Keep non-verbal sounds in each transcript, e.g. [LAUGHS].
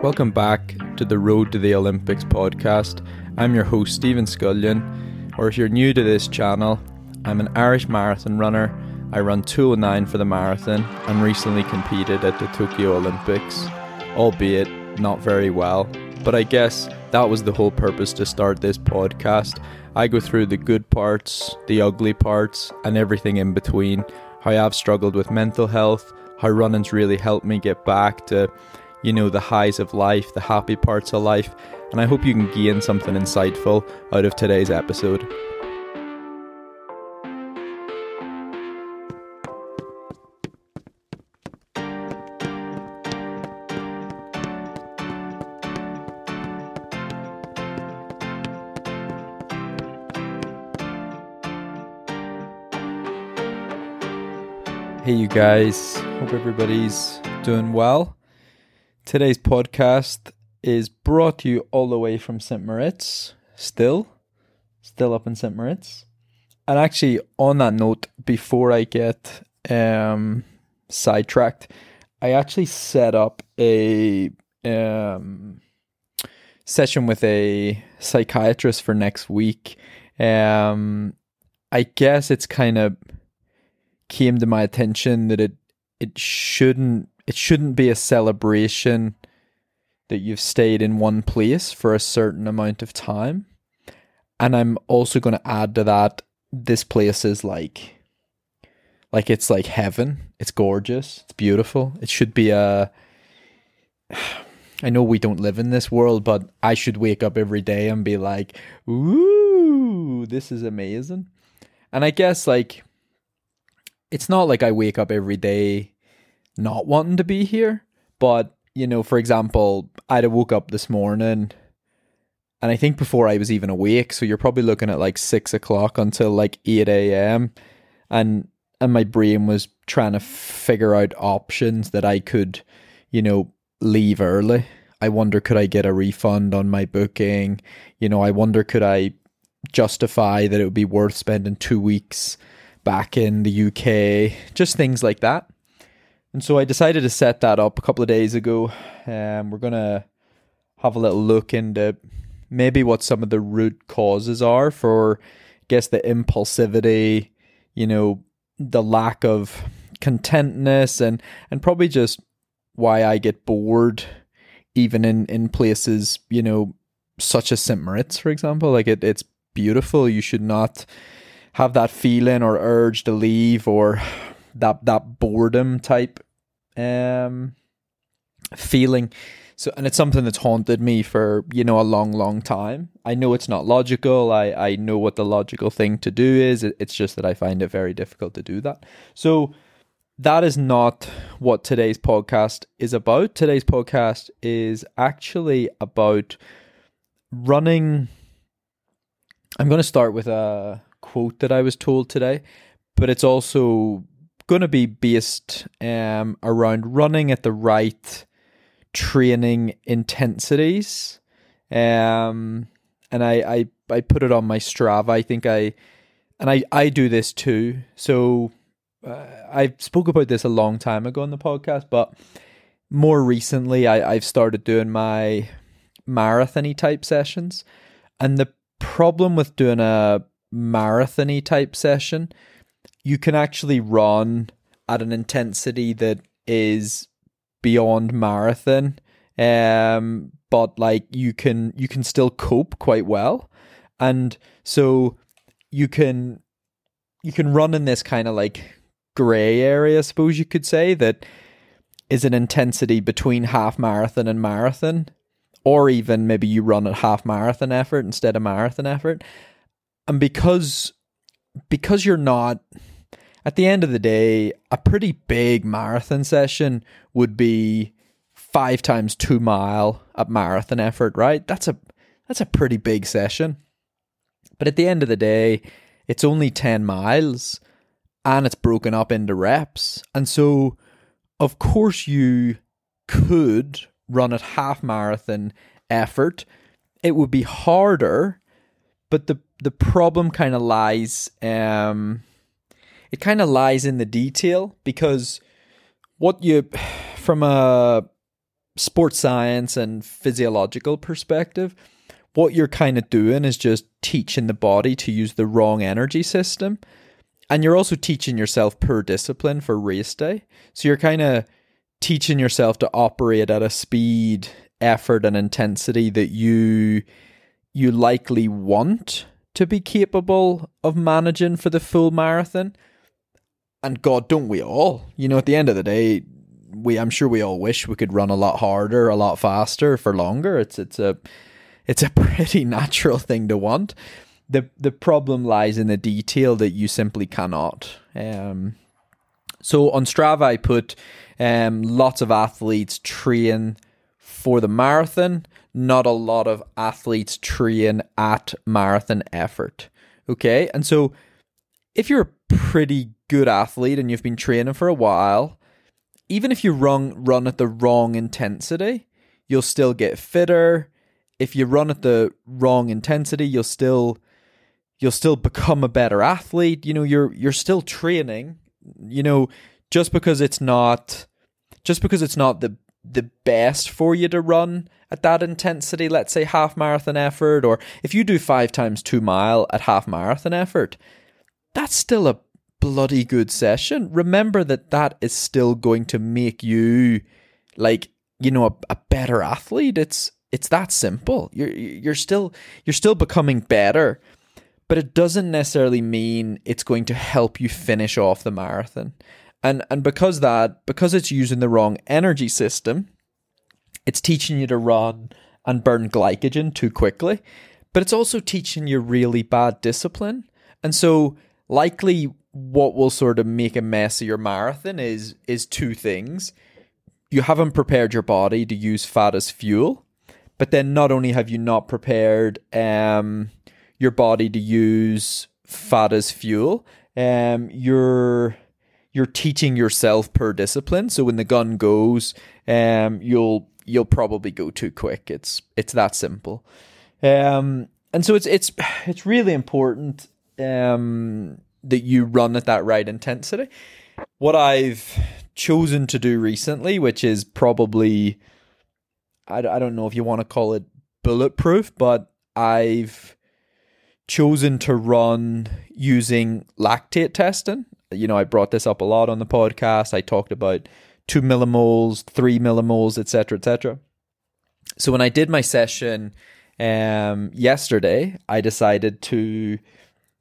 Welcome back to the Road to the Olympics podcast. I'm your host, Stephen Scullion, or if you're new to this channel, I'm an Irish marathon runner. I run 209 for the marathon and recently competed at the Tokyo Olympics, albeit not very well. But I guess that was the whole purpose to start this podcast. I go through the good parts, the ugly parts, and everything in between. How I've struggled with mental health, how running's really helped me get back to you know, the highs of life, the happy parts of life, and I hope you can gain something insightful out of today's episode. Hey, you guys. Hope everybody's doing well. Today's podcast is brought to you all the way from St. Moritz, still, still up in St. Moritz. And actually, on that note, before I get um, sidetracked, I actually set up a um, session with a psychiatrist for next week. Um, I guess it's kind of came to my attention that it it shouldn't it shouldn't be a celebration that you've stayed in one place for a certain amount of time. And I'm also going to add to that this place is like like it's like heaven. It's gorgeous. It's beautiful. It should be a [SIGHS] I know we don't live in this world, but I should wake up every day and be like, "Ooh, this is amazing." And I guess like it's not like I wake up every day not wanting to be here. But, you know, for example, I'd have woke up this morning and I think before I was even awake, so you're probably looking at like six o'clock until like eight AM and and my brain was trying to figure out options that I could, you know, leave early. I wonder could I get a refund on my booking? You know, I wonder could I justify that it would be worth spending two weeks back in the UK? Just things like that. And so I decided to set that up a couple of days ago. Um, we're gonna have a little look into maybe what some of the root causes are for, I guess, the impulsivity, you know, the lack of contentness, and and probably just why I get bored, even in in places, you know, such as St. Moritz, for example. Like it, it's beautiful. You should not have that feeling or urge to leave or that that boredom type um feeling. So and it's something that's haunted me for you know a long long time. I know it's not logical. I i know what the logical thing to do is. It's just that i find it very difficult to do that. So that is not what today's podcast is about. Today's podcast is actually about running i'm going to start with a quote that i was told today but it's also going to be based um, around running at the right training intensities. Um, and I, I, I put it on my Strava. I think I, and I, I do this too. So uh, I spoke about this a long time ago on the podcast, but more recently I, I've started doing my marathony type sessions. And the problem with doing a marathony type session you can actually run at an intensity that is beyond marathon um but like you can you can still cope quite well. And so you can you can run in this kind of like gray area I suppose you could say that is an intensity between half marathon and marathon or even maybe you run at half marathon effort instead of marathon effort. And because because you're not at the end of the day, a pretty big marathon session would be five times two mile at marathon effort, right? That's a that's a pretty big session. But at the end of the day, it's only 10 miles and it's broken up into reps. And so, of course, you could run at half marathon effort. It would be harder, but the the problem kind of lies um it kind of lies in the detail because what you [SIGHS] from a sports science and physiological perspective, what you're kind of doing is just teaching the body to use the wrong energy system. And you're also teaching yourself per discipline for race day. So you're kind of teaching yourself to operate at a speed, effort, and intensity that you you likely want to be capable of managing for the full marathon. And God, don't we all? You know, at the end of the day, we I'm sure we all wish we could run a lot harder, a lot faster for longer. It's it's a it's a [LAUGHS] pretty natural thing to want. The the problem lies in the detail that you simply cannot. Um, so on Strava, I put um, lots of athletes train for the marathon. Not a lot of athletes train at marathon effort. Okay, and so if you're pretty good athlete and you've been training for a while, even if you run run at the wrong intensity, you'll still get fitter. If you run at the wrong intensity, you'll still you'll still become a better athlete. You know, you're you're still training. You know, just because it's not just because it's not the the best for you to run at that intensity, let's say half marathon effort, or if you do five times two mile at half marathon effort, that's still a bloody good session. Remember that that is still going to make you like, you know, a, a better athlete. It's it's that simple. You're you're still you're still becoming better, but it doesn't necessarily mean it's going to help you finish off the marathon. And and because that because it's using the wrong energy system, it's teaching you to run and burn glycogen too quickly, but it's also teaching you really bad discipline. And so likely what will sort of make a mess of your marathon is is two things. You haven't prepared your body to use fat as fuel, but then not only have you not prepared um, your body to use fat as fuel, um, you're you're teaching yourself per discipline. So when the gun goes, um, you'll you'll probably go too quick. It's it's that simple. Um, and so it's it's [SIGHS] it's really important um, that you run at that right intensity. What I've chosen to do recently, which is probably I, I don't know if you want to call it bulletproof, but I've chosen to run using lactate testing you know, I brought this up a lot on the podcast. I talked about two millimoles, three millimoles, etc., etc. So when I did my session um, yesterday, I decided to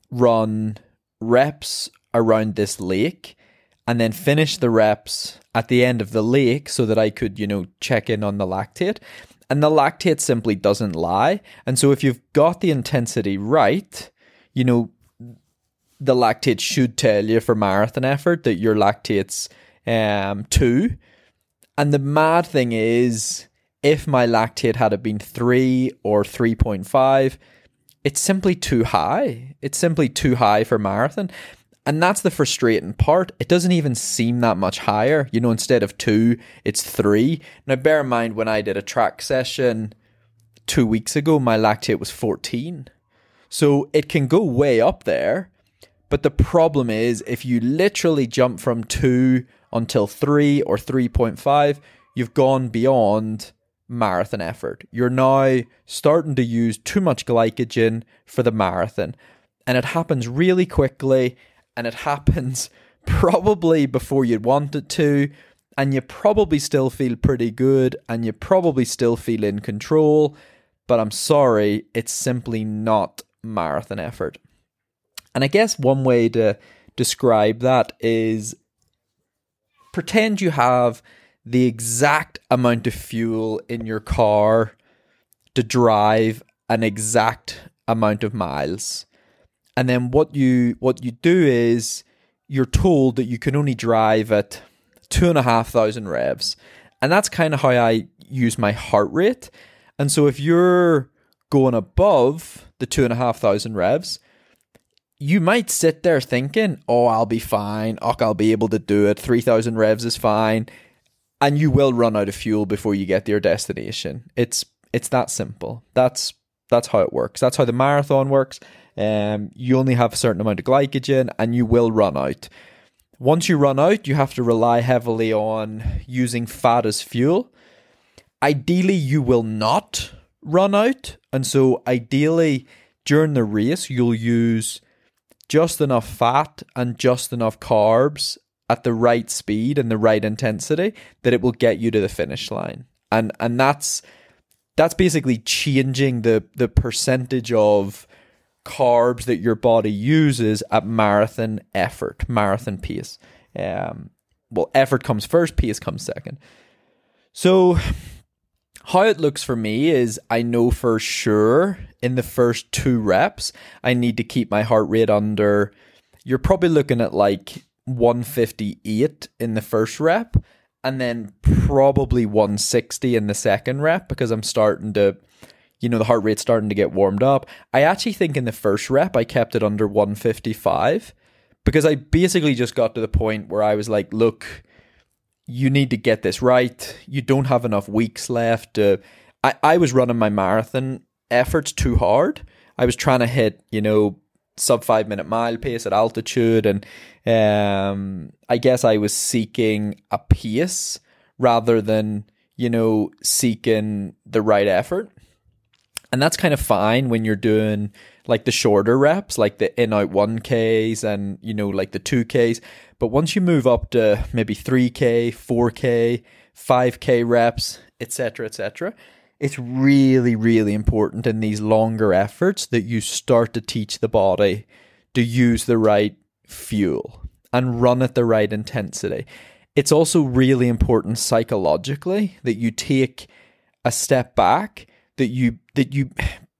run reps around this lake and then finish the reps at the end of the lake so that I could, you know, check in on the lactate. And the lactate simply doesn't lie. And so if you've got the intensity right, you know, the lactate should tell you for marathon effort that your lactate's um, two. And the mad thing is, if my lactate had been three or 3.5, it's simply too high. It's simply too high for marathon. And that's the frustrating part. It doesn't even seem that much higher. You know, instead of two, it's three. Now, bear in mind, when I did a track session two weeks ago, my lactate was 14. So it can go way up there. But the problem is, if you literally jump from 2 until 3 or 3.5, you've gone beyond marathon effort. You're now starting to use too much glycogen for the marathon. And it happens really quickly, and it [LAUGHS] happens probably before you'd want it to. And you probably still feel pretty good, and you probably still feel in control. But I'm sorry, it's simply not marathon effort. And I guess one way to describe that is pretend you have the exact amount of fuel in your car to drive an exact amount of miles. And then what you what you do is you're told that you can only drive at two and a half thousand revs. And that's kind of how I use my heart rate. And so if you're going above the two and a half thousand revs, you might sit there thinking, oh, I'll be fine. Oh, I'll be able to do it. 3,000 revs is fine. And you will run out of fuel before you get to your destination. It's it's that simple. That's that's how it works. That's how the marathon works. Um, you only have a certain amount of glycogen and you will run out. Once you run out, you have to rely heavily on using fat as fuel. ideally, you will not run out. And so, ideally, during the race, you'll use just enough fat and just enough carbs at the right speed and the right intensity that it will get you to the finish line. And and that's that's basically changing the the percentage of carbs that your body uses at marathon effort, marathon pace. Um, well, effort comes first, pace comes second. So, how it looks for me is I know for sure in the first two reps, I need to keep my heart rate under. You're probably looking at like 158 in the first rep and then probably 160 in the second rep because I'm starting to you know, the heart rate's starting to get warmed up. I actually think in the first rep, I kept it under 155 because I basically just got to the point where I was like, look, you need to get this right. You don't have enough weeks left. To... I, I was running my marathon efforts too hard. I was trying to hit, you know, sub five minute mile pace at altitude. And um, I guess I was seeking a pace rather than, you know, seeking the right effort. And that's kind of fine when you're doing like the shorter reps, like the in out 1Ks and, you know, like the 2Ks. But once you move up to maybe 3K, 4K, 5K reps, etc., etc., it's really, really important in these longer efforts that you start to teach the body to use the right fuel and run at the right intensity. It's also really important psychologically that you take a step back that you that you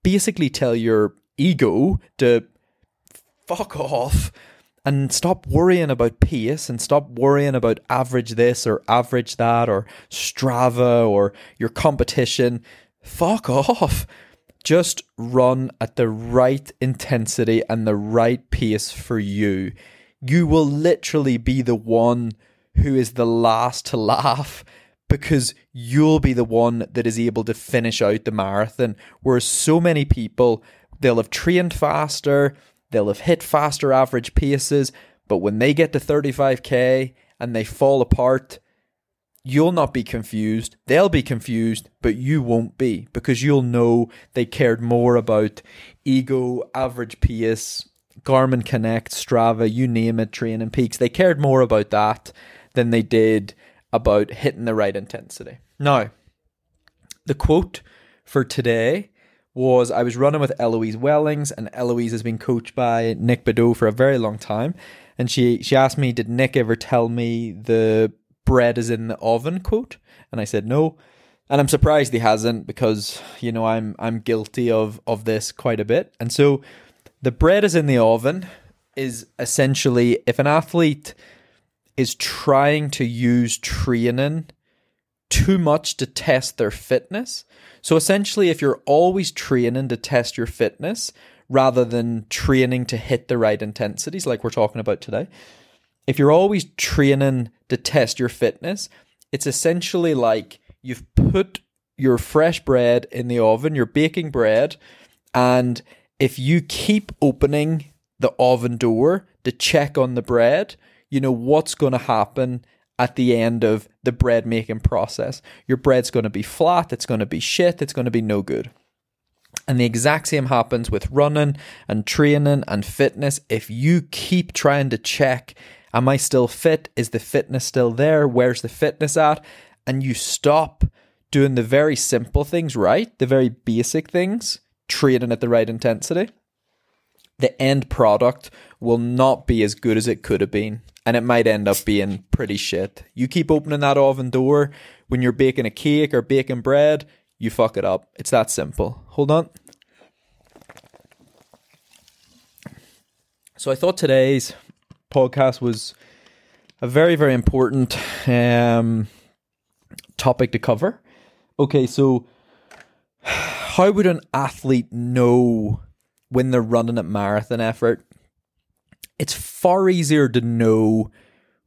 basically tell your ego to fuck off and stop worrying about pace and stop worrying about average this or average that or Strava or your competition. Fuck off. Just run at the right intensity and the right pace for you. You will literally be the one who is the last to laugh because you'll be the one that is able to finish out the marathon. Whereas so many people, they'll have trained faster, they'll have hit faster average paces, but when they get to 35k and they fall apart, you'll not be confused. They'll be confused, but you won't be because you'll know they cared more about ego, average pace, Garmin Connect, Strava, you name it, TrainingPeaks. They cared more about that than they did about hitting the right intensity. Now, the quote for today was I was running with Eloise Wellings, and Eloise has been coached by Nick Bideau for a very long time. And she, she asked me, Did Nick ever tell me the bread is in the oven quote? And I said, No. And I'm surprised he hasn't because, you know, I'm I'm guilty of, of this quite a bit. And so the bread is in the oven is essentially if an athlete is trying to use training too much to test their fitness. So essentially, if you're always training to test your fitness rather than training to hit the right intensities, like we're talking about today, if you're always training to test your fitness, it's essentially like you've put your fresh bread in the oven, you're baking bread, and if you keep opening the oven door to check on the bread, you know what's going to happen at the end of the bread making process. Your bread's going to be flat, it's going to be shit, it's going to be no good. And the exact same happens with running and training and fitness. If you keep trying to check, am I still fit? Is the fitness still there? Where's the fitness at? And you stop doing the very simple things right, the very basic things, training at the right intensity, the end product will not be as good as it could have been and it might end up being pretty shit. You keep opening that oven door when you're baking a cake or baking bread, you fuck it up. It's that simple. Hold on. So I thought today's podcast was a very, very important um, topic to cover. Okay, so [SIGHS] how would an athlete know when they're running a marathon effort far easier to know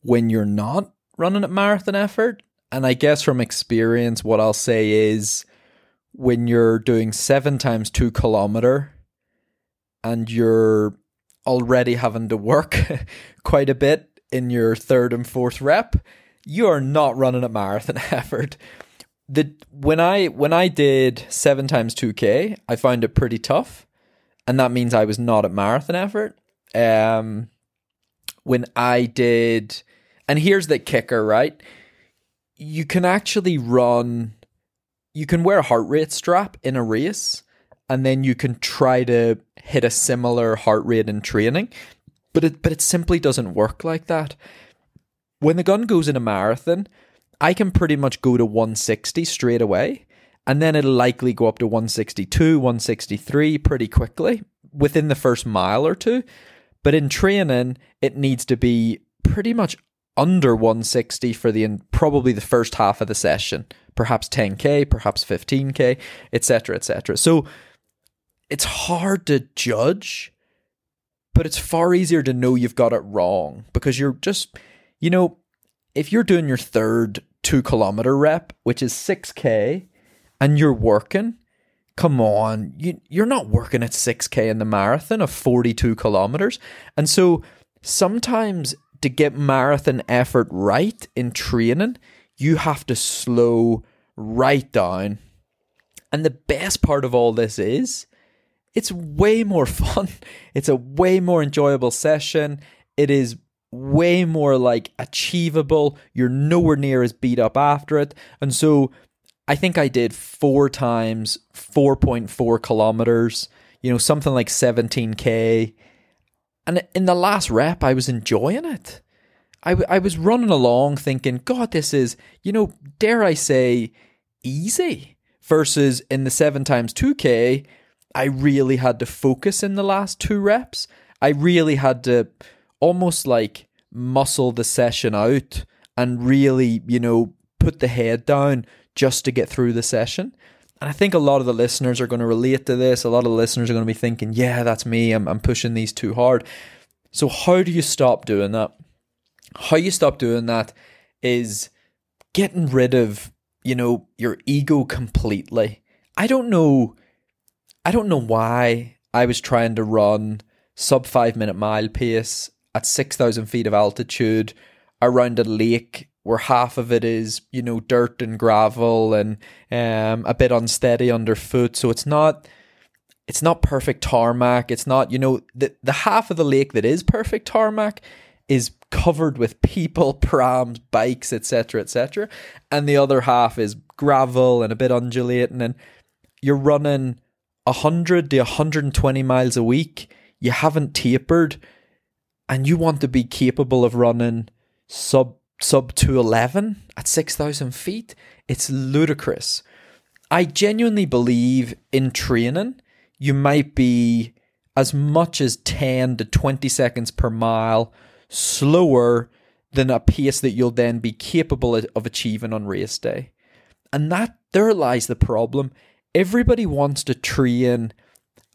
when you're not running a marathon effort. And I guess from experience, what I'll say is when you're doing seven times two kilometer and you're already having to work [LAUGHS] quite a bit in your third and fourth rep, you are not running a marathon [LAUGHS] effort. the when I when I did seven times two k, I found it pretty tough, and that means I was not at marathon effort. Um, when I did, and here's the kicker, right? You can actually run. You can wear a heart rate strap in a race, and then you can try to hit a similar heart rate in training, but it but it simply doesn't work like that. When the gun goes in a marathon, I can pretty much go to 160 straight away, and then it'll likely go up to 162, 163 pretty quickly within the first mile or two. But in training, it needs to be pretty much under 160 for the probably the first half of the session, perhaps 10k, perhaps 15k, etc., etc. So it's hard to judge, but it's far easier to know you've got it wrong because you're just, you know, if you're doing your third two kilometer rep, which is 6k, and you're working, come on, you, you're not working at 6k in the marathon of 42 kilometers. And so sometimes to get marathon effort right in training, you have to slow right down. And the best part of all this is it's way more [LAUGHS] fun. It's a way more enjoyable session. It is way more like achievable. You're nowhere near as beat up after it. And so I think I did four times 4.4 kilometers, you know, something like 17K. And in the last rep, I was enjoying it. I, w- I was running along thinking, God, this is, you know, dare I say, easy. Versus in the seven times 2K, I really had to focus in the last two reps. I really had to almost like muscle the session out and really, you know, put the head down just to get through the session. And I think a lot of the listeners are going to relate to this. A lot of the listeners are going to be thinking, yeah, that's me. I'm, I'm pushing these too hard. So, how do you stop doing that? How you stop doing that is getting rid of, you know, your ego completely. I don't know. I don't know why I was trying to run sub five minute mile pace at 6,000 feet of altitude around a lake where half of it is, you know, dirt and gravel and um, a bit unsteady underfoot. So it's not it's not perfect tarmac. It's not, you know, the the half of the lake that is perfect tarmac is covered with people, [LAUGHS] prams, bikes, etc., etc. And the other half is gravel and a bit undulating and you're running 100 to 120 miles a week. You haven't tapered and you want to be capable of running sub sub 211 at 6,000 feet, it's ludicrous. I genuinely believe in training, you might be as much as 10 to 20 seconds per mile slower than a pace that you'll then be capable of achieving on race day. And that there lies the problem. Everybody wants to train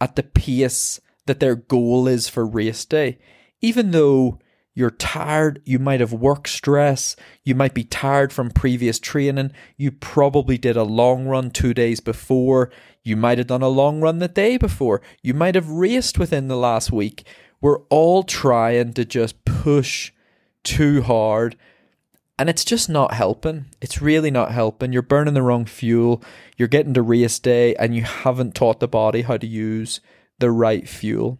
at the pace that their goal is for race day even though you're tired, you might have work stress, you might be tired from previous training, you probably did a long run two days before, you might have done a long run the day before, you might have raced within the last week. We're all trying to just push too hard. And it's just not helping. It's really not helping. You're burning the wrong fuel. You're getting to race day and you haven't taught the body how to use the right fuel.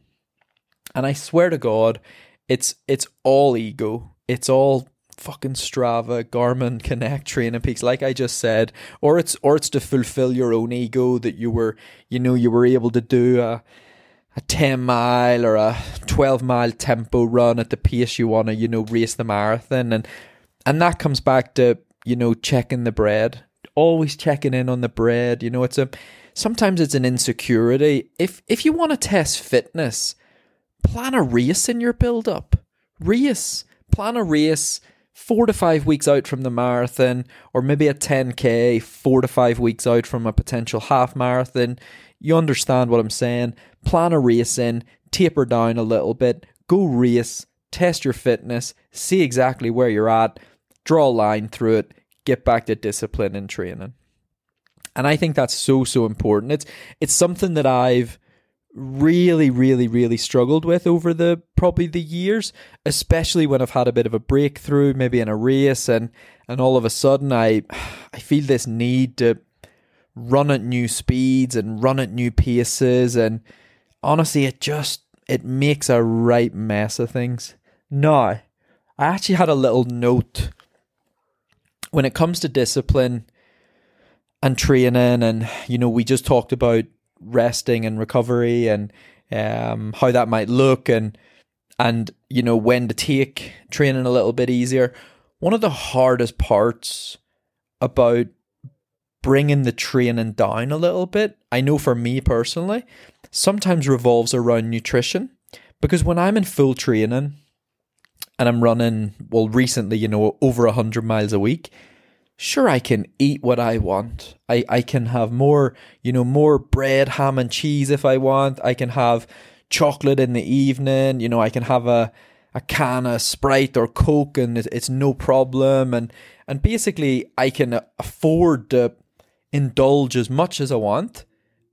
And I swear to God, it's it's all ego. It's all fucking Strava, Garmin, Connect, Training Peaks, like I just said, or it's or it's to fulfill your own ego that you were, you know, you were able to do a a ten mile or a twelve mile tempo run at the pace you want to, you know, race the marathon, and and that comes back to you know checking the bread, always checking in on the bread. You know, it's a sometimes it's an insecurity. If if you want to test fitness plan a race in your build up. Race. Plan a race four to five weeks out from the marathon, or maybe a 10k, four to five weeks out from a potential half marathon. You understand what I'm saying? Plan a race in, taper down a little bit, go race, test your fitness, see exactly where you're at, draw a line through it, get back to discipline and training. And I think that's so so important. It's it's something that I've really, really, really struggled with over the probably the years, especially when I've had a bit of a breakthrough, maybe in a race, and and all of a sudden I I feel this need to run at new speeds and run at new paces, and honestly, it just it makes a right mess of things. Now, I actually had a little note when it comes to discipline and training, and you know, we just talked about resting and recovery and um, how that might look, and and you know when to take training a little bit easier. One of the hardest parts about bringing the training down a little bit, I know for me personally, sometimes revolves around nutrition because when I'm in full training and I'm running, well, recently, you know, over 100 miles a week, sure, I can eat what I want. I, I can have more, you know, more bread, ham, and cheese if I want. I can have chocolate in the evening. You know, I can have a, a can of Sprite or Coke and it's no problem. And, and basically, I can afford to indulge as much as I want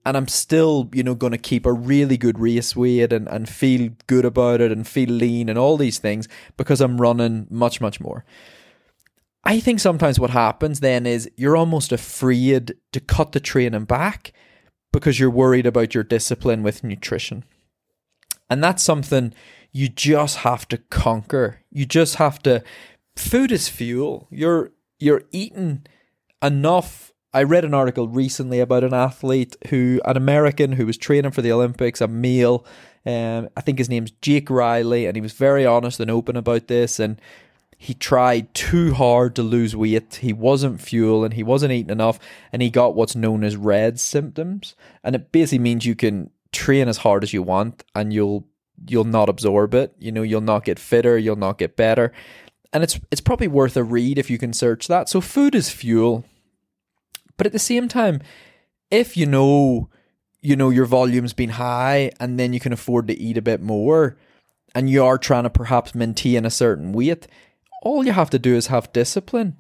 and I'm still, you know, going to keep a really good race weight and, and feel good about it and feel lean and all these things because I'm running much, much more. I think sometimes what happens then is you're almost afraid to cut the training back because you're worried about your discipline with nutrition. And that's something you just have to conquer. You just have to food is fuel. You're you're eating enough I read an article recently about an athlete who, an American who was training for the Olympics, a male. Um, I think his name's Jake Riley, and he was very honest and open about this. And he tried too hard to lose weight. He wasn't fuel and he wasn't eating enough, and he got what's known as red symptoms. And it basically means you can train as hard as you want, and you'll you'll not absorb it. You know, you'll not get fitter, you'll not get better. And it's it's probably worth a read if you can search that. So food is fuel but at the same time, if you know, you know, your volume's been high and then you can afford to eat a bit more and you are trying to perhaps maintain a certain weight, all you have to do is have discipline.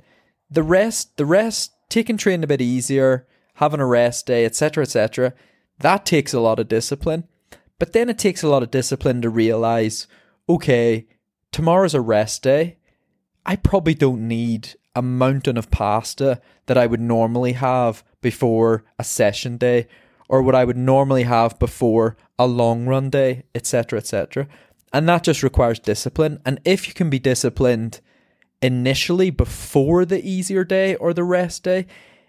The rest, the rest, taking training a bit easier, having a rest day, etc., etc., that takes a lot of discipline. But then it takes a lot of discipline to realize, okay, tomorrow's a rest day. I probably don't need a mountain of pasta that I would normally have before a session day or what I would normally have before a long run day, etc., etc. And that just requires discipline. And if you can be disciplined initially before the easier day or the rest day,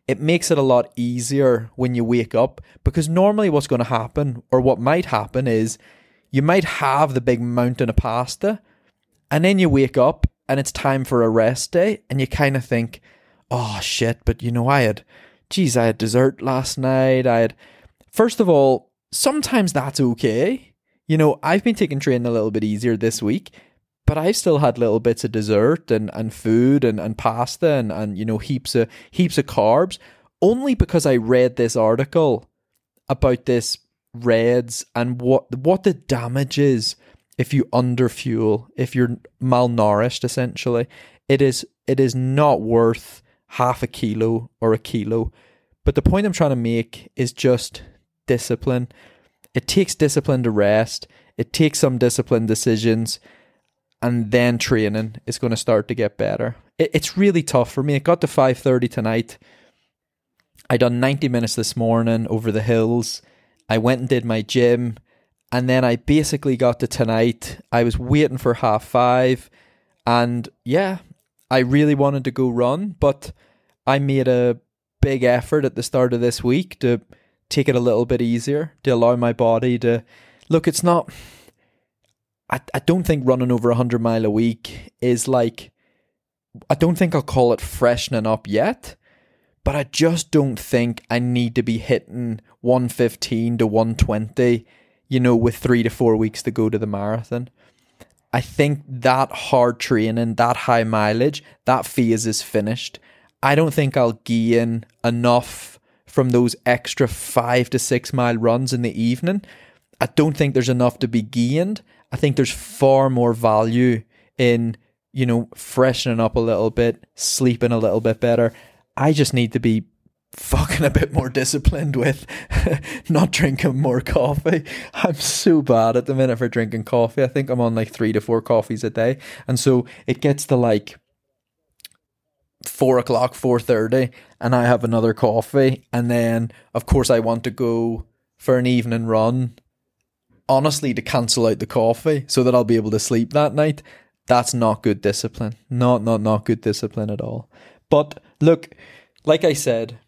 it makes it a lot easier when you wake up because normally what's going to happen or what might happen is you might have the big mountain of pasta and then you wake up and it's time for a rest day and you kind of think, oh shit, but you know, I had, geez, I had dessert last night. I had, first of all, sometimes that's okay. You know, I've been taking training a little bit easier this week, but I've still had little bits of dessert and, and food and, and pasta and, and, you know, heaps of, heaps of carbs only because I read this article about this RED-S and what, what the damage is if you underfuel, if you're malnourished essentially, it is it is not worth half a kilo or a kilo. But the point I'm trying to make is just discipline. It takes discipline to rest. It takes some disciplined decisions, and then training is going to start to get better. It, it's really tough for me. It got to five thirty tonight. I done ninety minutes this morning over the hills. I went and did my gym. And then I basically got to tonight. I was waiting for half five. And yeah, I really wanted to go run, but I made a big effort at the start of this week to take it a little bit easier, to allow my body to look. It's not, I, I don't think running over 100 mile a week is like, I don't think I'll call it freshening up yet, but I just don't think I need to be hitting 115 to 120 you know, with three to four weeks to go to the marathon. I think that hard training, that high mileage, that phase is finished. I don't think I'll gain enough from those extra five to six mile runs in the evening. I don't think there's enough to be gained. I think there's far more value in, you know, freshening up a little bit, sleeping a little bit better. I just need to be [LAUGHS] fucking a bit more disciplined with [LAUGHS] not drinking more coffee. I'm so bad at the minute for drinking coffee. I think I'm on like three to four coffees a day. And so it gets to like four o'clock, four thirty, and I have another coffee. And then of course I want to go for an evening run. Honestly, to cancel out the coffee so that I'll be able to sleep that night. That's not good discipline. Not not not good discipline at all. But look, like I said,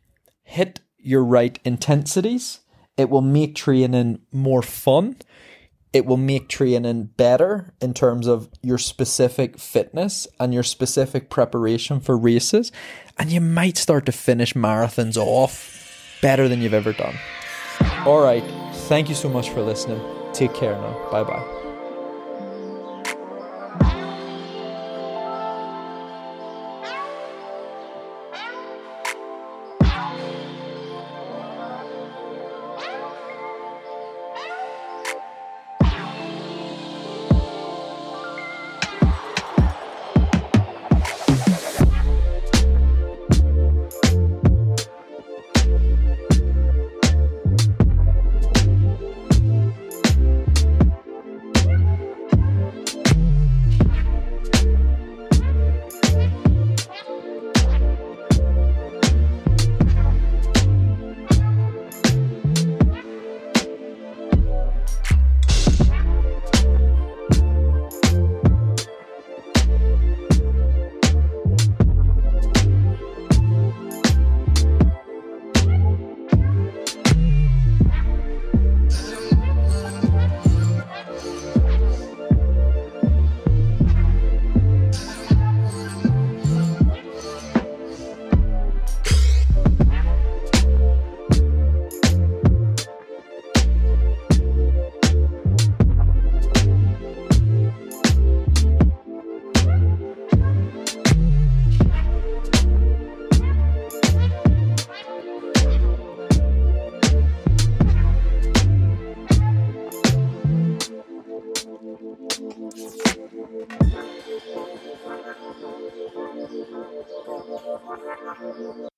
hit your right intensities. It will make training more fun. It will make training better in terms of your specific fitness and your specific preparation for races. And you might start to finish marathons off better than you've ever done. All right. Thank you so much for listening. Take care now. Bye bye.